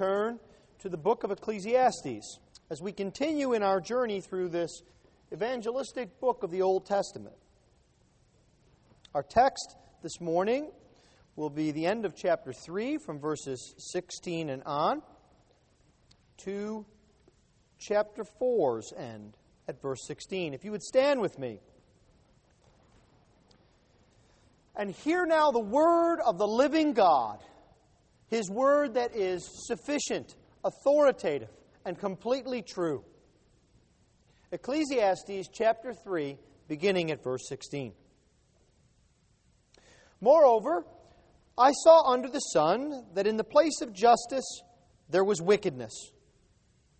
turn to the book of Ecclesiastes as we continue in our journey through this evangelistic book of the Old Testament. Our text this morning will be the end of chapter 3 from verses 16 and on to chapter 4's end at verse 16. If you would stand with me. And hear now the word of the living God, his word that is sufficient, authoritative, and completely true. Ecclesiastes chapter 3, beginning at verse 16. Moreover, I saw under the sun that in the place of justice there was wickedness,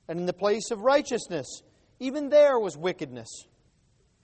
and in the place of righteousness even there was wickedness.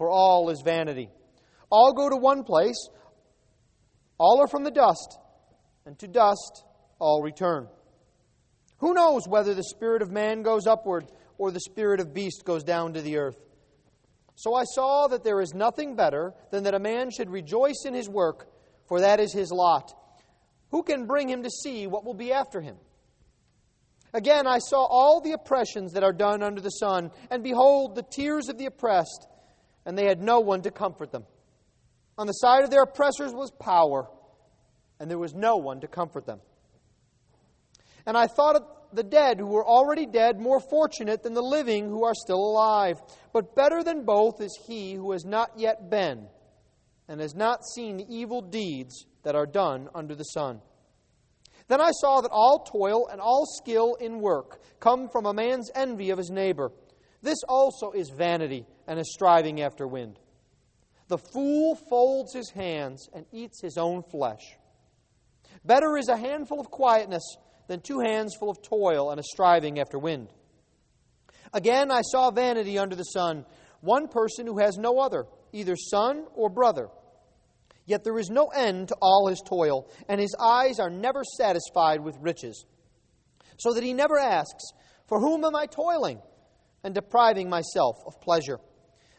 for all is vanity. All go to one place, all are from the dust, and to dust all return. Who knows whether the spirit of man goes upward or the spirit of beast goes down to the earth? So I saw that there is nothing better than that a man should rejoice in his work, for that is his lot. Who can bring him to see what will be after him? Again, I saw all the oppressions that are done under the sun, and behold, the tears of the oppressed, and they had no one to comfort them. On the side of their oppressors was power, and there was no one to comfort them. And I thought the dead who were already dead more fortunate than the living who are still alive. But better than both is he who has not yet been and has not seen the evil deeds that are done under the sun. Then I saw that all toil and all skill in work come from a man's envy of his neighbor. This also is vanity and a striving after wind. The fool folds his hands and eats his own flesh. Better is a handful of quietness than two hands full of toil and a striving after wind. Again, I saw vanity under the sun, one person who has no other, either son or brother. Yet there is no end to all his toil, and his eyes are never satisfied with riches. So that he never asks, For whom am I toiling? and depriving myself of pleasure.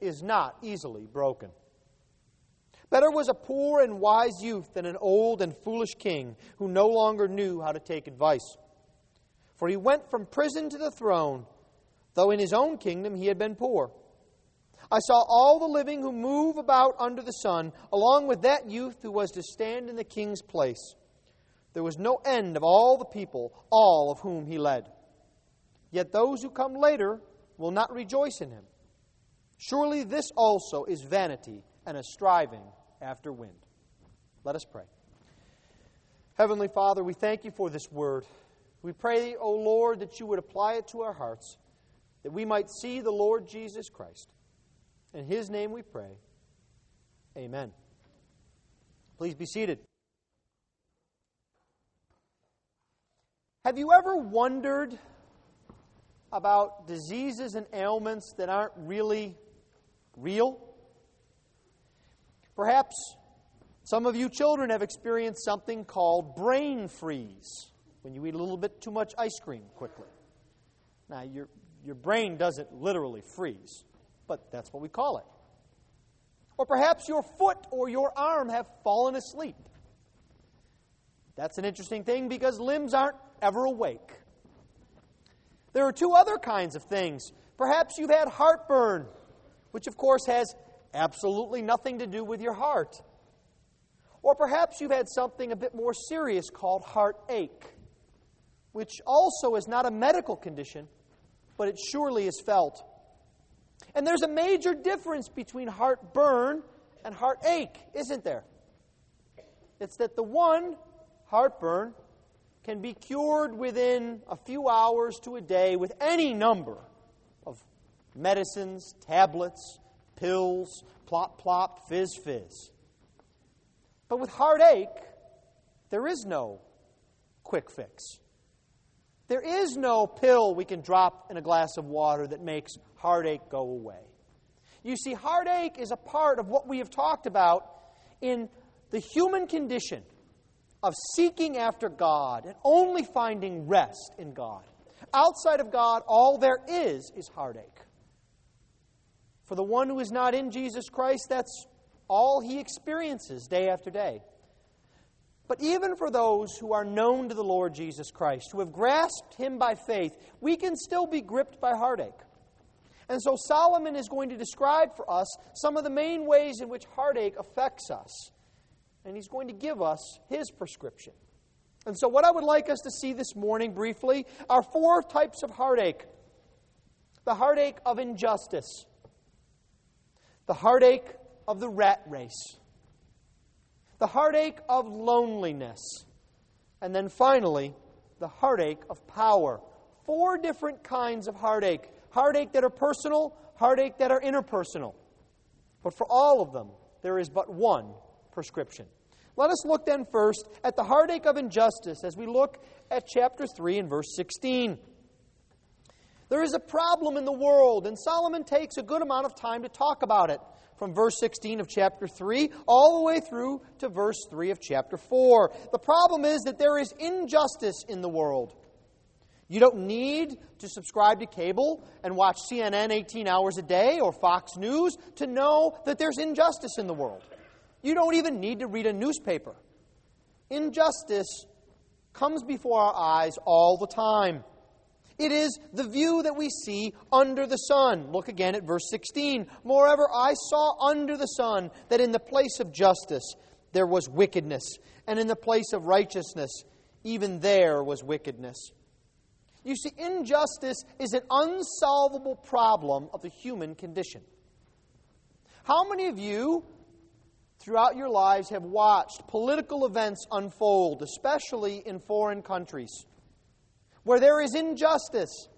is not easily broken. Better was a poor and wise youth than an old and foolish king who no longer knew how to take advice for he went from prison to the throne, though in his own kingdom he had been poor. I saw all the living who move about under the sun, along with that youth who was to stand in the king's place. There was no end of all the people, all of whom he led. Yet those who come later will not rejoice in him. Surely this also is vanity and a striving after wind. Let us pray. Heavenly Father, we thank you for this word. We pray, O Lord, that you would apply it to our hearts, that we might see the Lord Jesus Christ. In his name we pray. Amen. Please be seated. Have you ever wondered about diseases and ailments that aren't really real? Perhaps some of you children have experienced something called brain freeze when you eat a little bit too much ice cream quickly. Now, your, your brain doesn't literally freeze, but that's what we call it. Or perhaps your foot or your arm have fallen asleep. That's an interesting thing because limbs aren't ever awake. There are two other kinds of things. Perhaps you've had heartburn, which of course has absolutely nothing to do with your heart. Or perhaps you've had something a bit more serious called heartache which also is not a medical condition, but it surely is felt. And there's a major difference between heartburn and heartache, isn't there? It's that the one, heartburn, can be cured within a few hours to a day with any number medicines, tablets, pills, plop plop, fizz fizz. But with heartache, there is no quick fix. There is no pill we can drop in a glass of water that makes heartache go away. You see, heartache is a part of what we have talked about in the human condition of seeking after God and only finding rest in God. Outside of God, all there is is heartache. For the one who is not in Jesus Christ, that's all he experiences day after day. But even for those who are known to the Lord Jesus Christ, who have grasped him by faith, we can still be gripped by heartache. And so Solomon is going to describe for us some of the main ways in which heartache affects us. And he's going to give us his prescription. And so, what I would like us to see this morning briefly are four types of heartache the heartache of injustice, the heartache of the rat race, the heartache of loneliness, and then finally, the heartache of power. Four different kinds of heartache heartache that are personal, heartache that are interpersonal. But for all of them, there is but one prescription. Let us look then first at the heartache of injustice as we look at chapter 3 and verse 16. There is a problem in the world, and Solomon takes a good amount of time to talk about it from verse 16 of chapter 3 all the way through to verse 3 of chapter 4. The problem is that there is injustice in the world. You don't need to subscribe to cable and watch CNN 18 hours a day or Fox News to know that there's injustice in the world. You don't even need to read a newspaper. Injustice comes before our eyes all the time. It is the view that we see under the sun. Look again at verse 16. Moreover, I saw under the sun that in the place of justice there was wickedness, and in the place of righteousness, even there was wickedness. You see, injustice is an unsolvable problem of the human condition. How many of you throughout your lives have watched political events unfold, especially in foreign countries, where there is injustice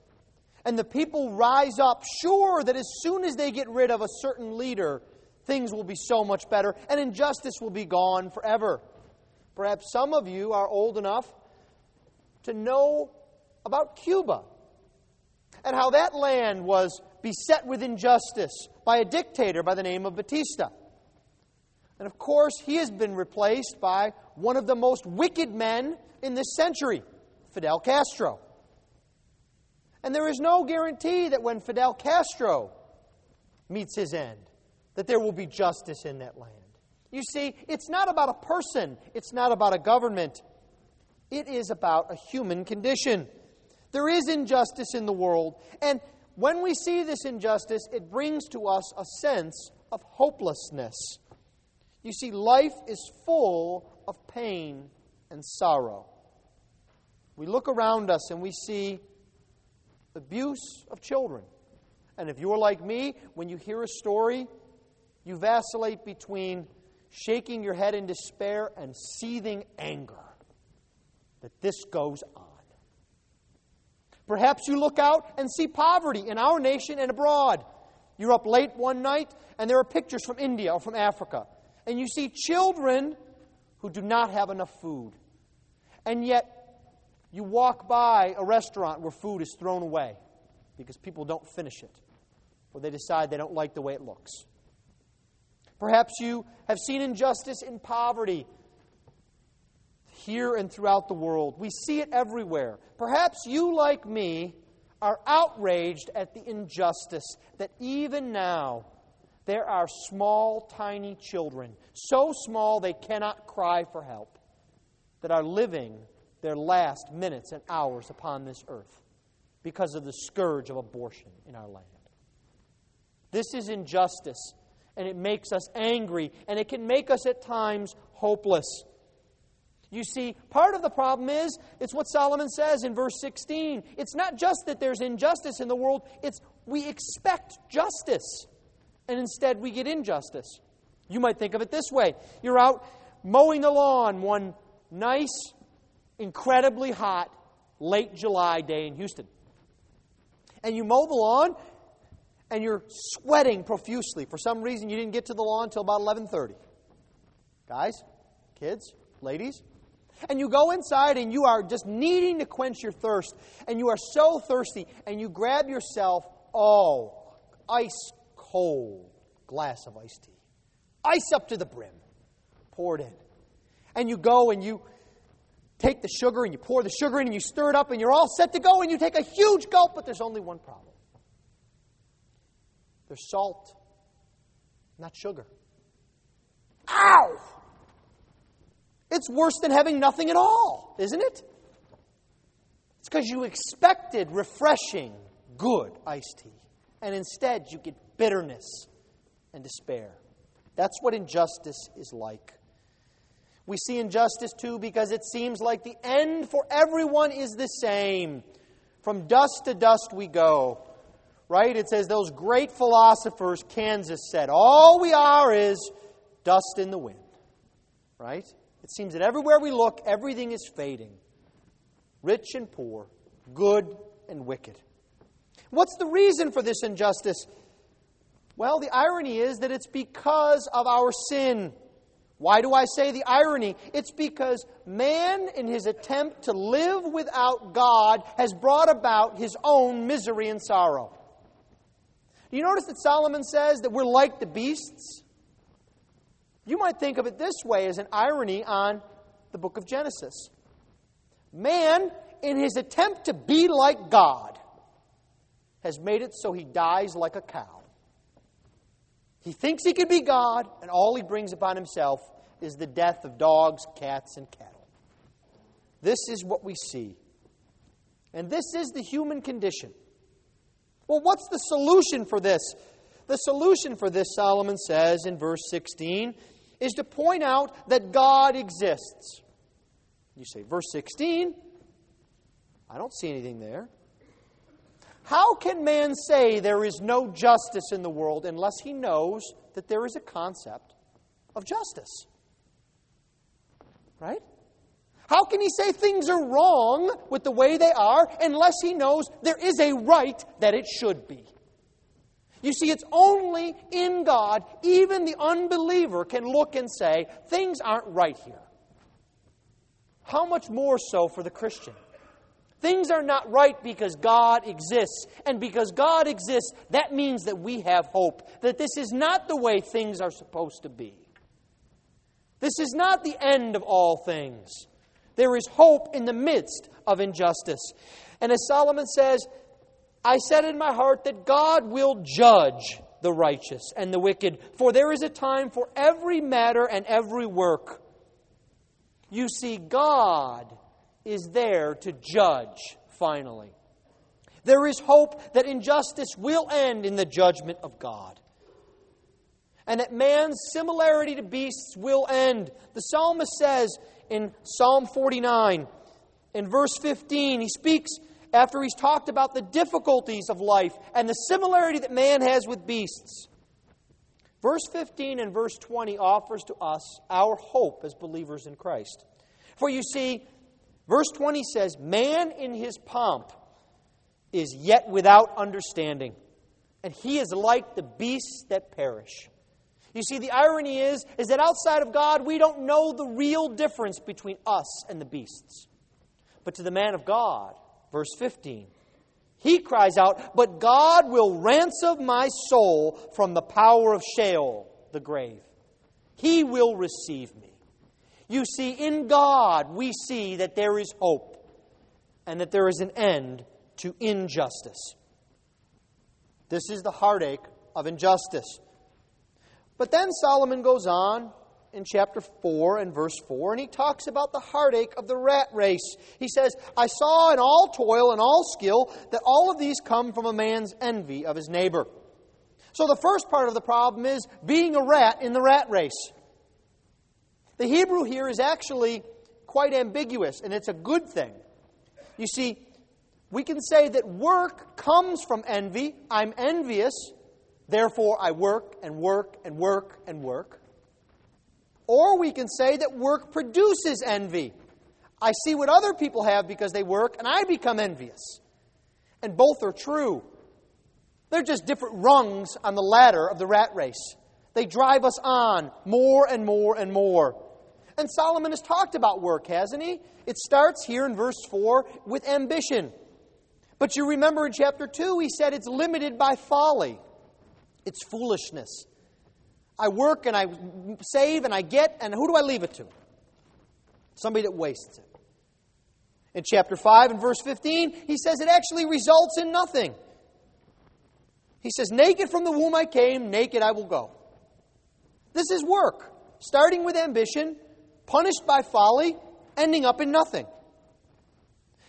and the people rise up, sure that as soon as they get rid of a certain leader, things will be so much better and injustice will be gone forever. Perhaps some of you are old enough to know about Cuba and how that land was beset with injustice by a dictator by the name of Batista. And of course, he has been replaced by one of the most wicked men in this century, Fidel Castro. And there is no guarantee that when Fidel Castro meets his end, that there will be justice in that land. You see, it's not about a person, it's not about a government, it is about a human condition. There is injustice in the world, and when we see this injustice, it brings to us a sense of hopelessness. You see, life is full of pain and sorrow. We look around us and we see abuse of children. And if you're like me, when you hear a story, you vacillate between shaking your head in despair and seething anger that this goes on. Perhaps you look out and see poverty in our nation and abroad. You're up late one night and there are pictures from India or from Africa and you see children who do not have enough food. And yet, you walk by a restaurant where food is thrown away because people don't finish it, or they decide they don't like the way it looks. Perhaps you have seen injustice in poverty here and throughout the world. We see it everywhere. Perhaps you, like me, are outraged at the injustice that even now there are small, tiny children, so small they cannot cry for help, that are living their last minutes and hours upon this earth because of the scourge of abortion in our land. This is injustice, and it makes us angry, and it can make us at times hopeless. You see, part of the problem is, it's what Solomon says in verse 16. It's not just that there's injustice in the world, it's we expect justice, and instead we get injustice. You might think of it this way you're out mowing the lawn one nice, incredibly hot, late July day in Houston. And you mow the lawn, and you're sweating profusely. For some reason, you didn't get to the lawn until about 11:30. Guys, kids, ladies, and you go inside and you are just needing to quench your thirst, and you are so thirsty, and you grab yourself, oh, ice cold glass of iced tea. Ice up to the brim. Pour it in. And you go and you take the sugar and you pour the sugar in and you stir it up and you're all set to go and you take a huge gulp, but there's only one problem there's salt, not sugar. Ow! It's worse than having nothing at all, isn't it? It's because you expected refreshing, good iced tea. And instead, you get bitterness and despair. That's what injustice is like. We see injustice too because it seems like the end for everyone is the same. From dust to dust we go. Right? It says those great philosophers, Kansas said, all we are is dust in the wind. Right? It seems that everywhere we look, everything is fading rich and poor, good and wicked. What's the reason for this injustice? Well, the irony is that it's because of our sin. Why do I say the irony? It's because man, in his attempt to live without God, has brought about his own misery and sorrow. Do you notice that Solomon says that we're like the beasts? You might think of it this way as an irony on the book of Genesis. Man, in his attempt to be like God, has made it so he dies like a cow. He thinks he can be God, and all he brings upon himself is the death of dogs, cats, and cattle. This is what we see. And this is the human condition. Well, what's the solution for this? The solution for this, Solomon says in verse 16, is to point out that God exists. You say, verse 16? I don't see anything there. How can man say there is no justice in the world unless he knows that there is a concept of justice? Right? How can he say things are wrong with the way they are unless he knows there is a right that it should be? You see, it's only in God, even the unbeliever can look and say, things aren't right here. How much more so for the Christian? Things are not right because God exists. And because God exists, that means that we have hope. That this is not the way things are supposed to be. This is not the end of all things. There is hope in the midst of injustice. And as Solomon says, I said in my heart that God will judge the righteous and the wicked, for there is a time for every matter and every work. You see, God is there to judge finally. There is hope that injustice will end in the judgment of God. And that man's similarity to beasts will end. The psalmist says in Psalm 49, in verse 15, he speaks after he's talked about the difficulties of life and the similarity that man has with beasts. Verse 15 and verse 20 offers to us our hope as believers in Christ. For you see, verse 20 says, Man in his pomp is yet without understanding, and he is like the beasts that perish. You see, the irony is, is that outside of God, we don't know the real difference between us and the beasts. But to the man of God, Verse 15. He cries out, But God will ransom my soul from the power of Sheol, the grave. He will receive me. You see, in God, we see that there is hope and that there is an end to injustice. This is the heartache of injustice. But then Solomon goes on in chapter 4 and verse 4, and he talks about the heartache of the rat race. He says, I saw in all toil and all skill that all of these come from a man's envy of his neighbor. So the first part of the problem is being a rat in the rat race. The Hebrew here is actually quite ambiguous, and it's a good thing. You see, we can say that work comes from envy. I'm envious, therefore I work and work and work and work. Or we can say that work produces envy. I see what other people have because they work, and I become envious. And both are true. They're just different rungs on the ladder of the rat race. They drive us on more and more and more. And Solomon has talked about work, hasn't he? It starts here in verse 4 with ambition. But you remember in chapter 2, he said it's limited by folly, it's foolishness. I work and I save and I get, and who do I leave it to? Somebody that wastes it. In chapter 5 and verse 15, he says it actually results in nothing. He says, Naked from the womb I came, naked I will go. This is work, starting with ambition, punished by folly, ending up in nothing.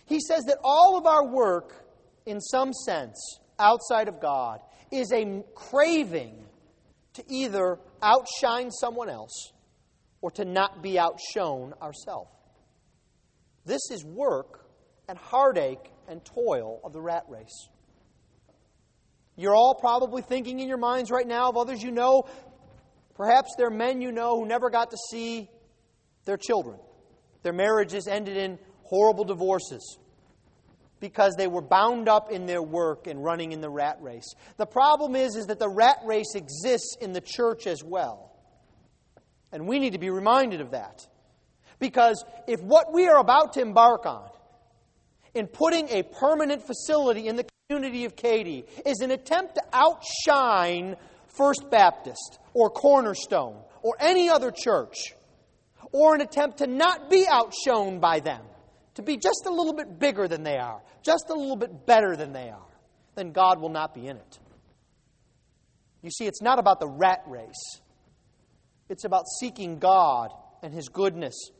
He says that all of our work, in some sense, outside of God, is a craving to either outshine someone else or to not be outshone ourselves. This is work and heartache and toil of the rat race. You're all probably thinking in your minds right now of others you know. Perhaps they're men you know who never got to see their children. Their marriages ended in horrible divorces because they were bound up in their work and running in the rat race. The problem is, is that the rat race exists in the church as well. And we need to be reminded of that. Because if what we are about to embark on in putting a permanent facility in the community of Katy is an attempt to outshine First Baptist or Cornerstone or any other church, or an attempt to not be outshone by them, to be just a little bit bigger than they are, just a little bit better than they are, then God will not be in it. You see, it's not about the rat race, it's about seeking God and His goodness.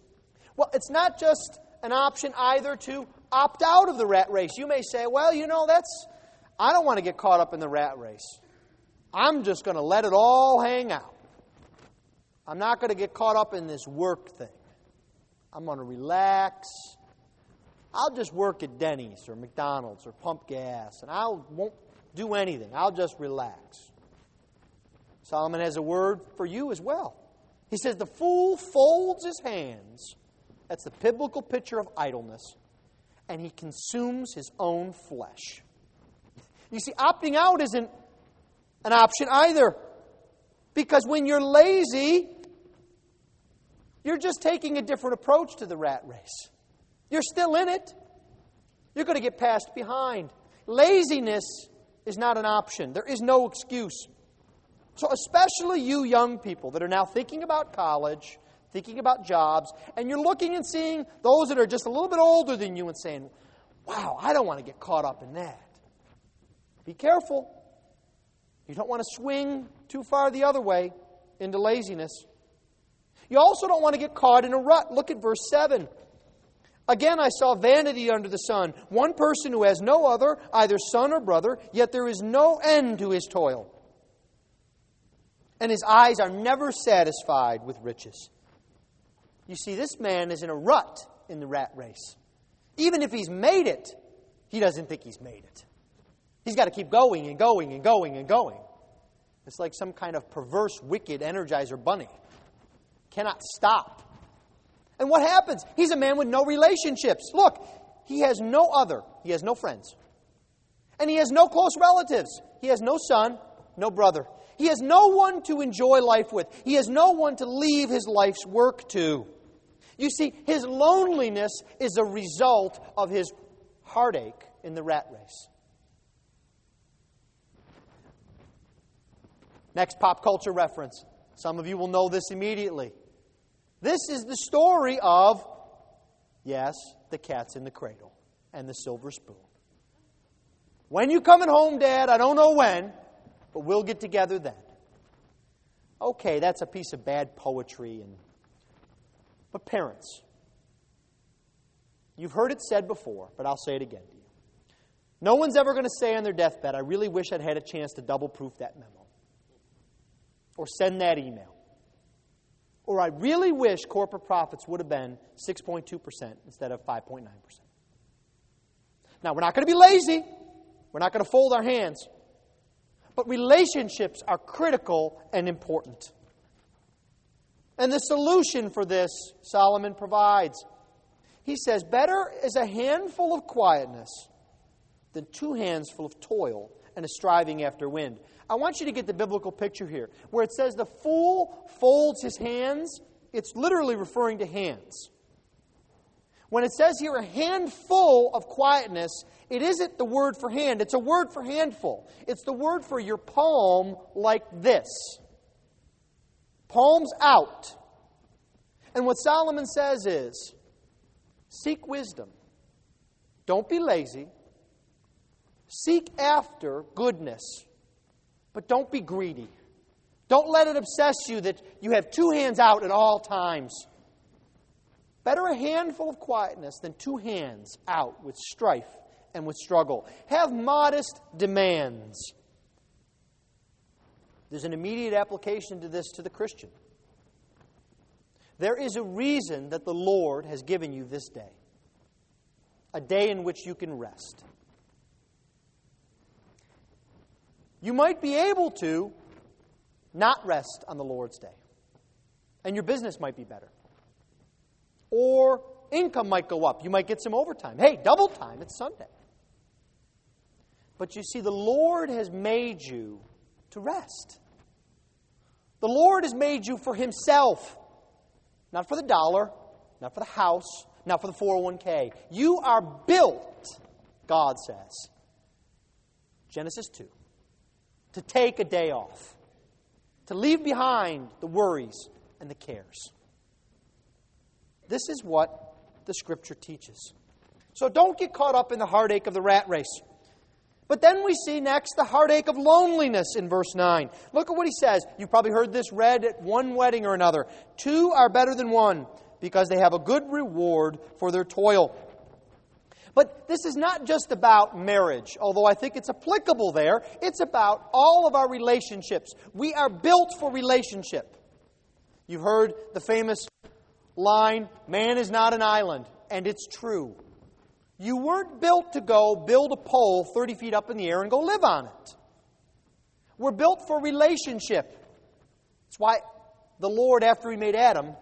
Well, it's not just an option either to opt out of the rat race. You may say, well, you know, that's, I don't want to get caught up in the rat race. I'm just going to let it all hang out. I'm not going to get caught up in this work thing. I'm going to relax. I'll just work at Denny's or McDonald's or pump gas, and I won't do anything. I'll just relax. Solomon has a word for you as well. He says, The fool folds his hands. That's the biblical picture of idleness. And he consumes his own flesh. You see, opting out isn't an option either. Because when you're lazy, you're just taking a different approach to the rat race. You're still in it. You're going to get passed behind. Laziness is not an option, there is no excuse. So, especially you young people that are now thinking about college, thinking about jobs, and you're looking and seeing those that are just a little bit older than you and saying, wow, I don't want to get caught up in that. Be careful. You don't want to swing too far the other way into laziness. You also don't want to get caught in a rut. Look at verse 7. Again, I saw vanity under the sun. One person who has no other, either son or brother, yet there is no end to his toil. And his eyes are never satisfied with riches. You see, this man is in a rut in the rat race. Even if he's made it, he doesn't think he's made it. He's got to keep going and going and going and going. It's like some kind of perverse, wicked energizer bunny. Cannot stop. And what happens? He's a man with no relationships. Look, he has no other, he has no friends. And he has no close relatives. He has no son, no brother. He has no one to enjoy life with. He has no one to leave his life's work to. You see, his loneliness is a result of his heartache in the rat race. Next pop culture reference. Some of you will know this immediately. This is the story of, yes, the cat's in the cradle and the silver spoon. When you coming home, Dad? I don't know when, but we'll get together then. Okay, that's a piece of bad poetry and but parents. You've heard it said before, but I'll say it again to you. No one's ever going to say on their deathbed, I really wish I'd had a chance to double proof that memo or send that email. Or I really wish corporate profits would have been 6.2% instead of 5.9%. Now, we're not going to be lazy. We're not going to fold our hands. But relationships are critical and important. And the solution for this, Solomon provides. He says, Better is a handful of quietness than two hands full of toil and a striving after wind. I want you to get the biblical picture here. Where it says the fool folds his hands, it's literally referring to hands. When it says here a handful of quietness, it isn't the word for hand, it's a word for handful. It's the word for your palm like this. Palms out. And what Solomon says is seek wisdom. Don't be lazy. Seek after goodness, but don't be greedy. Don't let it obsess you that you have two hands out at all times. Better a handful of quietness than two hands out with strife and with struggle. Have modest demands. There's an immediate application to this to the Christian. There is a reason that the Lord has given you this day, a day in which you can rest. You might be able to not rest on the Lord's day, and your business might be better or income might go up. You might get some overtime. Hey, double time, it's Sunday. But you see, the Lord has made you to rest. The Lord has made you for Himself, not for the dollar, not for the house, not for the 401k. You are built, God says. Genesis 2. To take a day off, to leave behind the worries and the cares. This is what the Scripture teaches. So don't get caught up in the heartache of the rat race. But then we see next the heartache of loneliness in verse 9. Look at what he says. You've probably heard this read at one wedding or another. Two are better than one because they have a good reward for their toil. But this is not just about marriage, although I think it's applicable there. It's about all of our relationships. We are built for relationship. You've heard the famous line man is not an island, and it's true. You weren't built to go build a pole 30 feet up in the air and go live on it. We're built for relationship. That's why the Lord, after He made Adam,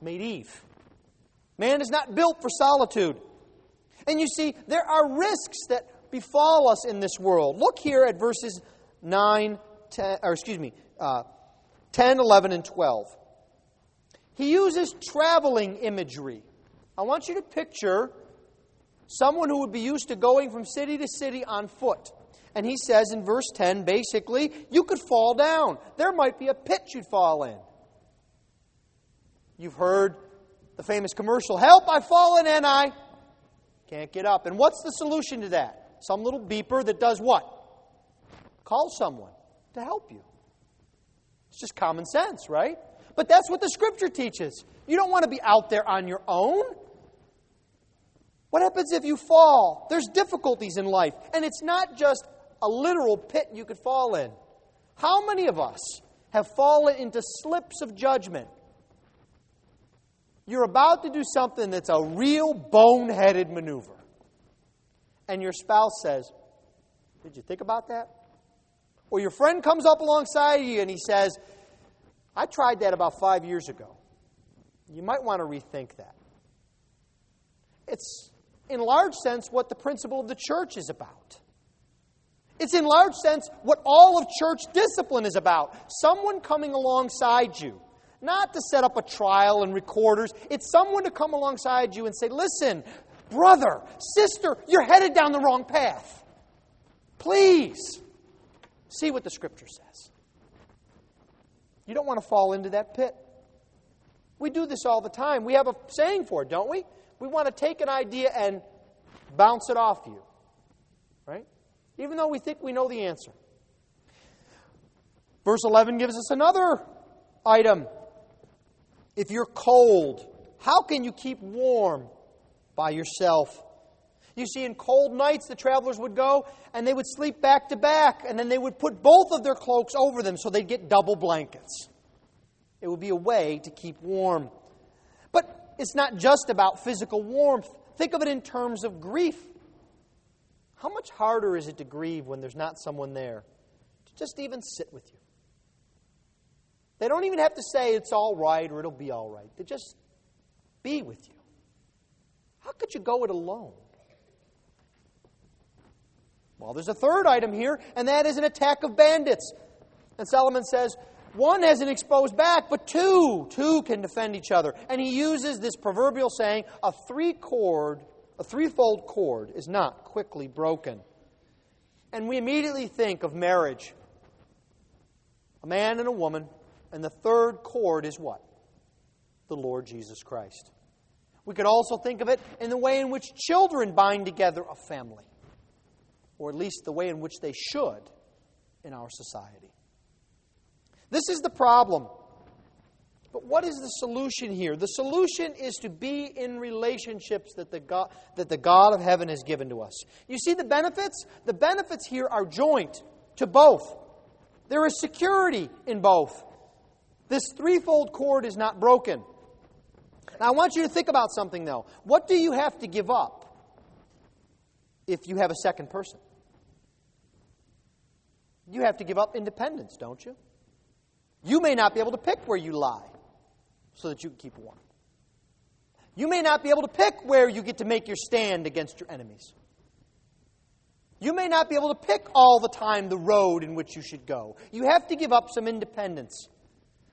made Eve. Man is not built for solitude. And you see, there are risks that befall us in this world. Look here at verses 9, 10, or excuse me, uh, 10, 11, and 12. He uses traveling imagery. I want you to picture someone who would be used to going from city to city on foot. And he says in verse 10 basically, you could fall down. There might be a pit you'd fall in. You've heard the famous commercial, Help, I've fallen and I can't get up. And what's the solution to that? Some little beeper that does what? Call someone to help you. It's just common sense, right? But that's what the scripture teaches. You don't want to be out there on your own. What happens if you fall? There's difficulties in life, and it's not just a literal pit you could fall in. How many of us have fallen into slips of judgment? You're about to do something that's a real boneheaded maneuver. And your spouse says, Did you think about that? Or your friend comes up alongside you and he says, I tried that about five years ago. You might want to rethink that. It's, in large sense, what the principle of the church is about. It's, in large sense, what all of church discipline is about. Someone coming alongside you, not to set up a trial and recorders. It's someone to come alongside you and say, listen, brother, sister, you're headed down the wrong path. Please see what the scripture says. You don't want to fall into that pit. We do this all the time. We have a saying for it, don't we? We want to take an idea and bounce it off you. Right? Even though we think we know the answer. Verse 11 gives us another item. If you're cold, how can you keep warm by yourself? You see, in cold nights, the travelers would go and they would sleep back to back, and then they would put both of their cloaks over them so they'd get double blankets. It would be a way to keep warm. But it's not just about physical warmth. Think of it in terms of grief. How much harder is it to grieve when there's not someone there to just even sit with you? They don't even have to say it's all right or it'll be all right. They just be with you. How could you go it alone? Well, there's a third item here, and that is an attack of bandits. And Solomon says, one has an exposed back, but two, two can defend each other. And he uses this proverbial saying, a three cord, a threefold cord is not quickly broken. And we immediately think of marriage. A man and a woman, and the third cord is what? The Lord Jesus Christ. We could also think of it in the way in which children bind together a family or at least the way in which they should in our society. This is the problem. But what is the solution here? The solution is to be in relationships that the, God, that the God of heaven has given to us. You see the benefits? The benefits here are joint to both. There is security in both. This threefold cord is not broken. Now, I want you to think about something, though. What do you have to give up if you have a second person? You have to give up independence, don't you? You may not be able to pick where you lie so that you can keep warm. You may not be able to pick where you get to make your stand against your enemies. You may not be able to pick all the time the road in which you should go. You have to give up some independence.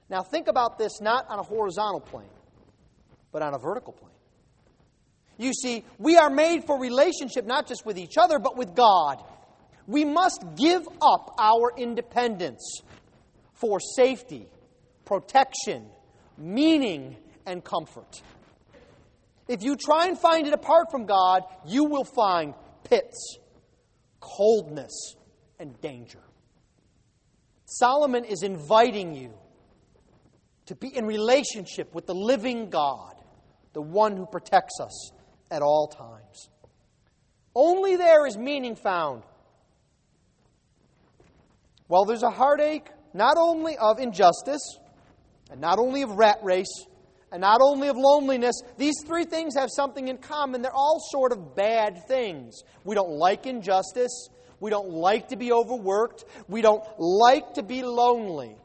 Now, think about this not on a horizontal plane, but on a vertical plane. You see, we are made for relationship not just with each other, but with God. We must give up our independence for safety, protection, meaning, and comfort. If you try and find it apart from God, you will find pits, coldness, and danger. Solomon is inviting you to be in relationship with the living God, the one who protects us at all times. Only there is meaning found well, there's a heartache not only of injustice, and not only of rat race, and not only of loneliness. These three things have something in common. They're all sort of bad things. We don't like injustice. We don't like to be overworked. We don't like to be lonely.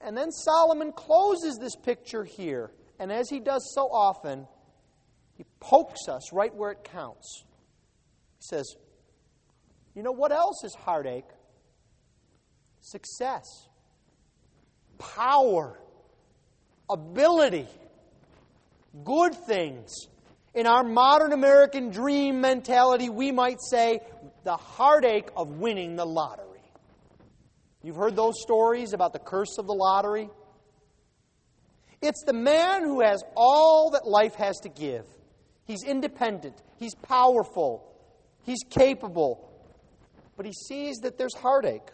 And then Solomon closes this picture here. And as he does so often, he pokes us right where it counts. He says, You know what else is heartache? success, power, ability, good things. In our modern American dream mentality, we might say the heartache of winning the lottery. You've heard those stories about the curse of the lottery? It's the man who has all that life has to give. He's independent, he's powerful, he's capable, but he sees that there's heartache.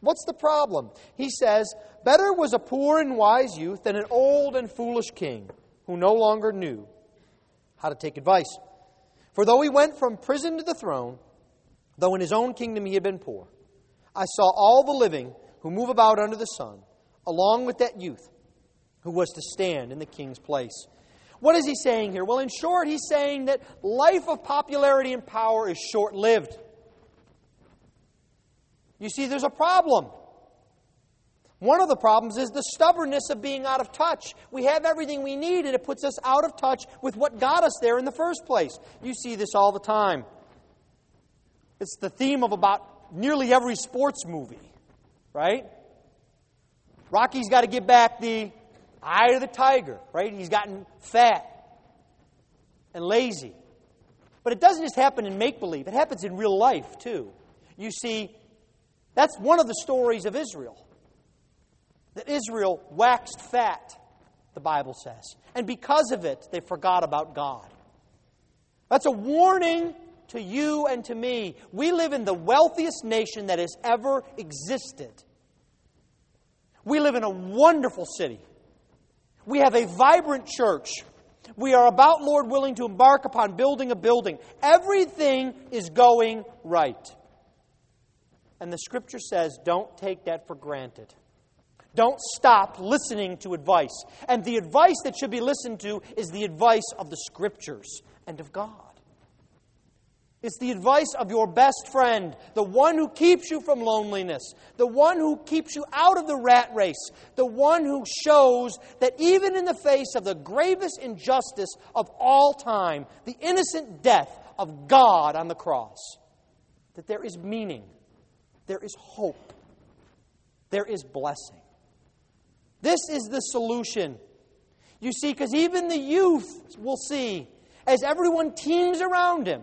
What's the problem? He says, Better was a poor and wise youth than an old and foolish king who no longer knew how to take advice. For though he went from prison to the throne, though in his own kingdom he had been poor, I saw all the living who move about under the sun, along with that youth who was to stand in the king's place. What is he saying here? Well, in short, he's saying that life of popularity and power is short lived. You see, there's a problem. One of the problems is the stubbornness of being out of touch. We have everything we need, and it puts us out of touch with what got us there in the first place. You see this all the time. It's the theme of about nearly every sports movie, right? Rocky's got to get back the eye of the tiger, right? He's gotten fat and lazy. But it doesn't just happen in make believe, it happens in real life, too. You see, that's one of the stories of Israel. That Israel waxed fat, the Bible says. And because of it, they forgot about God. That's a warning to you and to me. We live in the wealthiest nation that has ever existed. We live in a wonderful city. We have a vibrant church. We are about, Lord willing, to embark upon building a building. Everything is going right. And the scripture says, don't take that for granted. Don't stop listening to advice. And the advice that should be listened to is the advice of the Scriptures and of God. It's the advice of your best friend, the one who keeps you from loneliness, the one who keeps you out of the rat race, the one who shows that even in the face of the gravest injustice of all time, the innocent death of God on the cross, that there is meaning, there is hope, there is blessing. This is the solution. You see, because even the youth will see, as everyone teams around him.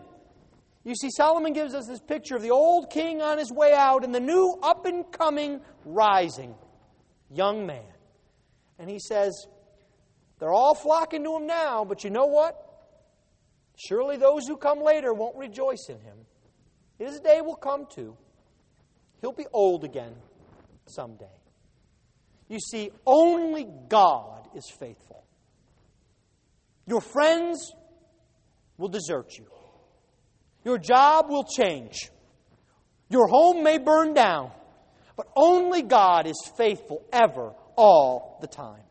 You see, Solomon gives us this picture of the old king on his way out and the new up and coming, rising young man. And he says, They're all flocking to him now, but you know what? Surely those who come later won't rejoice in him. His day will come too. He'll be old again someday. You see, only God is faithful. Your friends will desert you. Your job will change. Your home may burn down. But only God is faithful ever, all the time.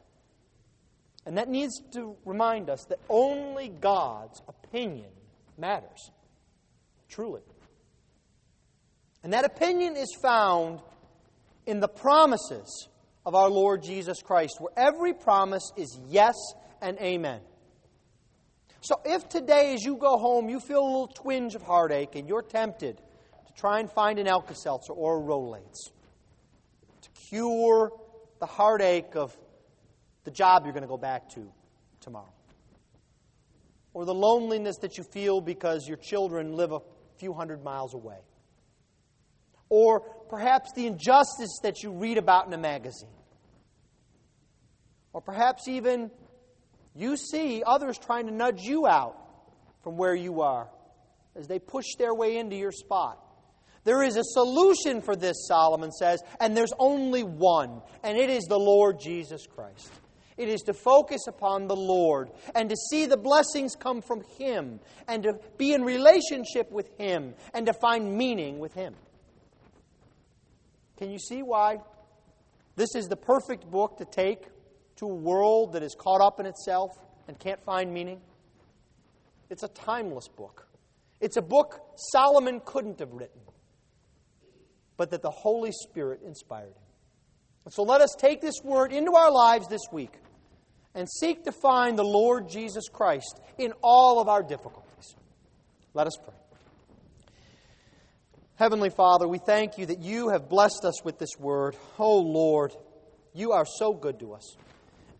And that needs to remind us that only God's opinion matters. Truly. And that opinion is found in the promises of our Lord Jesus Christ, where every promise is yes and amen. So if today, as you go home, you feel a little twinge of heartache and you're tempted to try and find an Alka Seltzer or a Rolaids to cure the heartache of the job you're going to go back to tomorrow, or the loneliness that you feel because your children live a few hundred miles away or perhaps the injustice that you read about in a magazine. Or perhaps even you see others trying to nudge you out from where you are as they push their way into your spot. There is a solution for this, Solomon says, and there's only one, and it is the Lord Jesus Christ. It is to focus upon the Lord and to see the blessings come from Him and to be in relationship with Him and to find meaning with Him. Can you see why this is the perfect book to take to a world that is caught up in itself and can't find meaning? It's a timeless book. It's a book Solomon couldn't have written, but that the Holy Spirit inspired him. And so let us take this word into our lives this week and seek to find the Lord Jesus Christ in all of our difficulties. Let us pray. Heavenly Father, we thank you that you have blessed us with this word. Oh Lord, you are so good to us.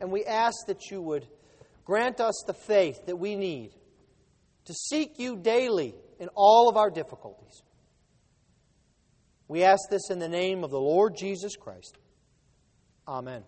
And we ask that you would grant us the faith that we need to seek you daily in all of our difficulties. We ask this in the name of the Lord Jesus Christ. Amen.